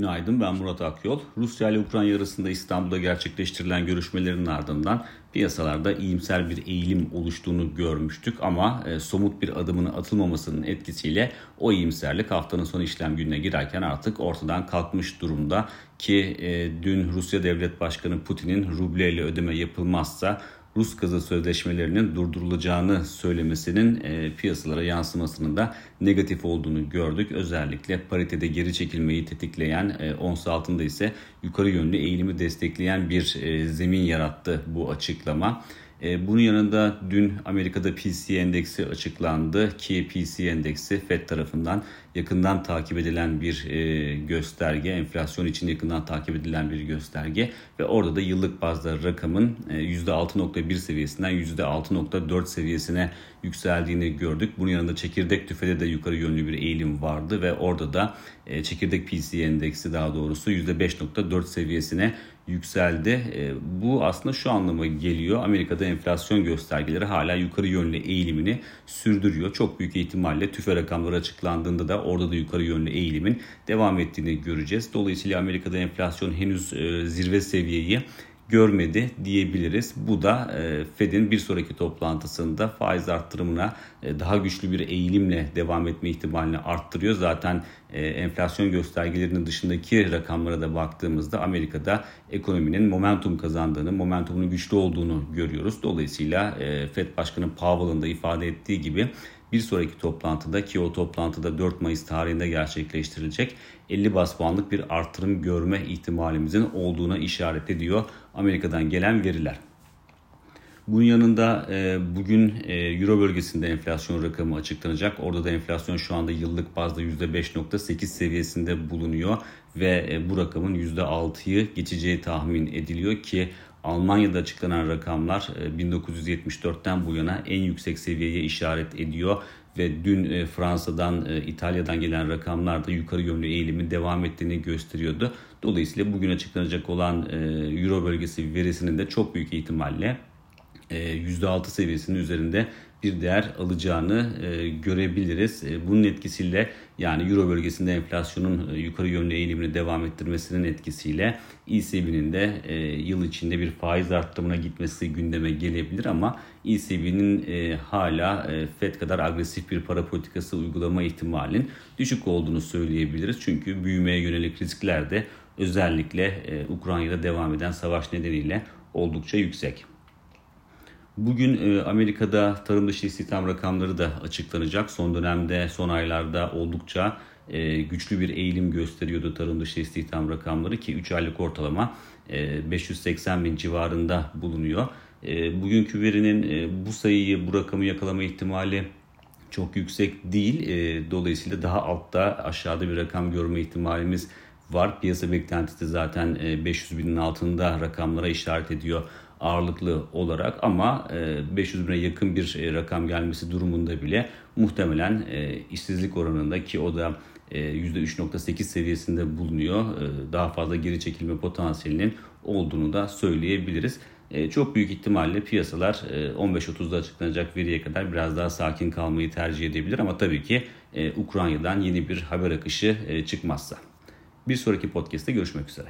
Günaydın ben Murat Akyol. Rusya ile Ukrayna arasında İstanbul'da gerçekleştirilen görüşmelerin ardından piyasalarda iyimser bir eğilim oluştuğunu görmüştük ama e, somut bir adımın atılmamasının etkisiyle o iyimserlik haftanın son işlem gününe girerken artık ortadan kalkmış durumda ki e, dün Rusya Devlet Başkanı Putin'in rubleyle ödeme yapılmazsa Rus gazı sözleşmelerinin durdurulacağını söylemesinin e, piyasalara yansımasının da negatif olduğunu gördük. Özellikle paritede geri çekilmeyi tetikleyen e, ons altında ise yukarı yönlü eğilimi destekleyen bir e, zemin yarattı bu açıklama. E, bunun yanında dün Amerika'da PC endeksi açıklandı ki PC endeksi Fed tarafından yakından takip edilen bir e, gösterge, enflasyon için yakından takip edilen bir gösterge ve orada da yıllık bazda rakamın %6.1 e, seviyesinden %6.4 seviyesine yükseldiğini gördük. Bunun yanında çekirdek tüfede de yukarı yönlü bir eğilim vardı ve orada da çekirdek PC endeksi daha doğrusu %5.4 seviyesine yükseldi. E, bu aslında şu anlama geliyor. Amerika'da enflasyon göstergeleri hala yukarı yönlü eğilimini sürdürüyor. Çok büyük ihtimalle tüfe rakamları açıklandığında da orada da yukarı yönlü eğilimin devam ettiğini göreceğiz. Dolayısıyla Amerika'da enflasyon henüz e, zirve seviyeyi görmedi diyebiliriz. Bu da e, Fed'in bir sonraki toplantısında faiz arttırımına e, daha güçlü bir eğilimle devam etme ihtimalini arttırıyor. Zaten e, enflasyon göstergelerinin dışındaki rakamlara da baktığımızda Amerika'da ekonominin momentum kazandığını, momentumunun güçlü olduğunu görüyoruz. Dolayısıyla Fed Başkanı Powell'ın da ifade ettiği gibi bir sonraki toplantıda ki o toplantıda 4 Mayıs tarihinde gerçekleştirilecek 50 bas puanlık bir artırım görme ihtimalimizin olduğuna işaret ediyor Amerika'dan gelen veriler. Bunun yanında e, bugün e, Euro bölgesinde enflasyon rakamı açıklanacak. Orada da enflasyon şu anda yıllık bazda %5.8 seviyesinde bulunuyor ve e, bu rakamın %6'yı geçeceği tahmin ediliyor ki Almanya'da açıklanan rakamlar 1974'ten bu yana en yüksek seviyeye işaret ediyor ve dün Fransa'dan, İtalya'dan gelen rakamlar da yukarı yönlü eğilimin devam ettiğini gösteriyordu. Dolayısıyla bugün açıklanacak olan Euro bölgesi verisinin de çok büyük ihtimalle %6 e, seviyesinin üzerinde bir değer alacağını e, görebiliriz. E, bunun etkisiyle yani Euro bölgesinde enflasyonun yukarı yönlü eğilimini devam ettirmesinin etkisiyle ECB'nin de yıl içinde bir faiz arttırımına gitmesi gündeme gelebilir ama ECB'nin hala Fed kadar agresif bir para politikası uygulama ihtimalinin düşük olduğunu söyleyebiliriz. Çünkü büyümeye yönelik riskler de özellikle Ukrayna'da devam eden savaş nedeniyle oldukça yüksek. Bugün e, Amerika'da tarım dışı istihdam rakamları da açıklanacak. Son dönemde, son aylarda oldukça e, güçlü bir eğilim gösteriyordu tarım dışı istihdam rakamları ki 3 aylık ortalama 580 e, bin civarında bulunuyor. Bugünkü verinin bu sayıyı, bu rakamı yakalama ihtimali çok yüksek değil. Dolayısıyla daha altta aşağıda bir rakam görme ihtimalimiz var. Piyasa beklentisi zaten 500 binin altında rakamlara işaret ediyor ağırlıklı olarak ama 500 e, bine yakın bir e, rakam gelmesi durumunda bile muhtemelen e, işsizlik oranında ki o da %3.8 seviyesinde bulunuyor. Daha fazla geri çekilme potansiyelinin olduğunu da söyleyebiliriz. Çok büyük ihtimalle piyasalar 15.30'da açıklanacak veriye kadar biraz daha sakin kalmayı tercih edebilir ama tabii ki Ukrayna'dan yeni bir haber akışı çıkmazsa. Bir sonraki podcast'te görüşmek üzere.